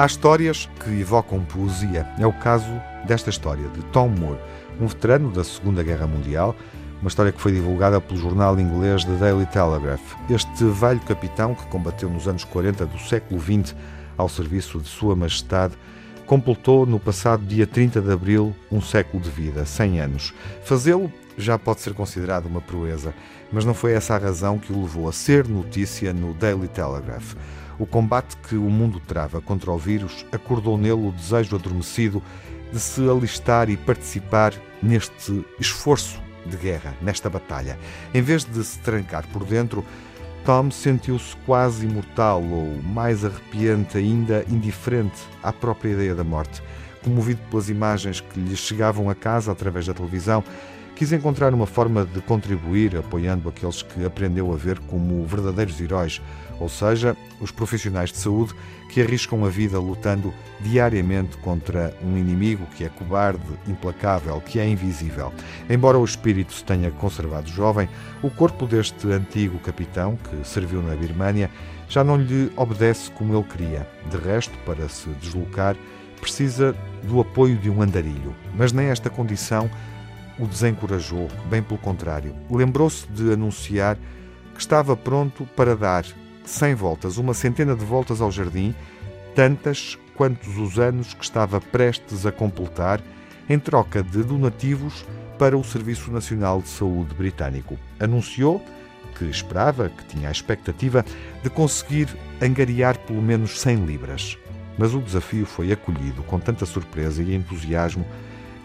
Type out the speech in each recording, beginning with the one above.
Há histórias que evocam poesia. É o caso desta história de Tom Moore, um veterano da Segunda Guerra Mundial, uma história que foi divulgada pelo jornal inglês The Daily Telegraph. Este velho capitão que combateu nos anos 40 do século XX ao serviço de Sua Majestade completou no passado dia 30 de abril um século de vida, 100 anos. Fazê-lo já pode ser considerado uma proeza, mas não foi essa a razão que o levou a ser notícia no Daily Telegraph. O combate que o mundo trava contra o vírus acordou nele o desejo adormecido de se alistar e participar neste esforço de guerra, nesta batalha. Em vez de se trancar por dentro, Tom sentiu-se quase imortal ou, mais arrepiante ainda, indiferente à própria ideia da morte. Comovido pelas imagens que lhe chegavam a casa através da televisão, quis encontrar uma forma de contribuir apoiando aqueles que aprendeu a ver como verdadeiros heróis, ou seja, os profissionais de saúde que arriscam a vida lutando diariamente contra um inimigo que é cobarde, implacável, que é invisível. Embora o espírito se tenha conservado jovem, o corpo deste antigo capitão, que serviu na Birmânia, já não lhe obedece como ele queria. De resto, para se deslocar, precisa do apoio de um andarilho. Mas nem esta condição o desencorajou, bem pelo contrário. Lembrou-se de anunciar que estava pronto para dar cem voltas, uma centena de voltas ao jardim, tantas quantos os anos que estava prestes a completar, em troca de donativos para o Serviço Nacional de Saúde Britânico. Anunciou que esperava, que tinha a expectativa de conseguir angariar pelo menos 100 libras. Mas o desafio foi acolhido com tanta surpresa e entusiasmo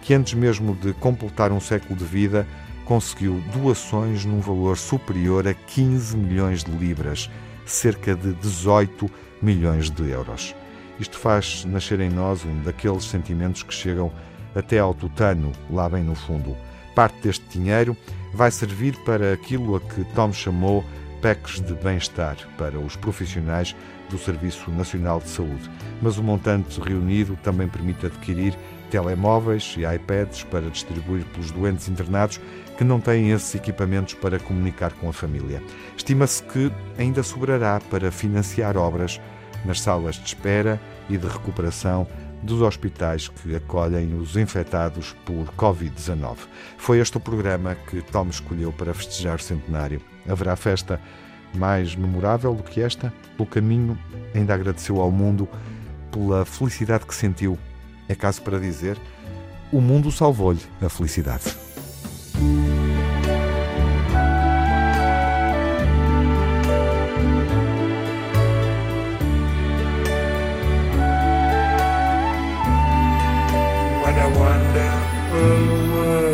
que antes mesmo de completar um século de vida, conseguiu doações num valor superior a 15 milhões de libras, cerca de 18 milhões de euros. Isto faz nascer em nós um daqueles sentimentos que chegam até ao tutano, lá bem no fundo. Parte deste dinheiro vai servir para aquilo a que Tom chamou PECs de bem-estar para os profissionais do Serviço Nacional de Saúde. Mas o montante reunido também permite adquirir telemóveis e iPads para distribuir pelos doentes internados que não têm esses equipamentos para comunicar com a família. Estima-se que ainda sobrará para financiar obras nas salas de espera e de recuperação dos hospitais que acolhem os infectados por Covid-19. Foi este o programa que Tom escolheu para festejar o centenário. Haverá festa mais memorável do que esta? Pelo caminho, ainda agradeceu ao mundo pela felicidade que sentiu é caso para dizer, o mundo salvou-lhe a felicidade. What a wonderful world. Oh,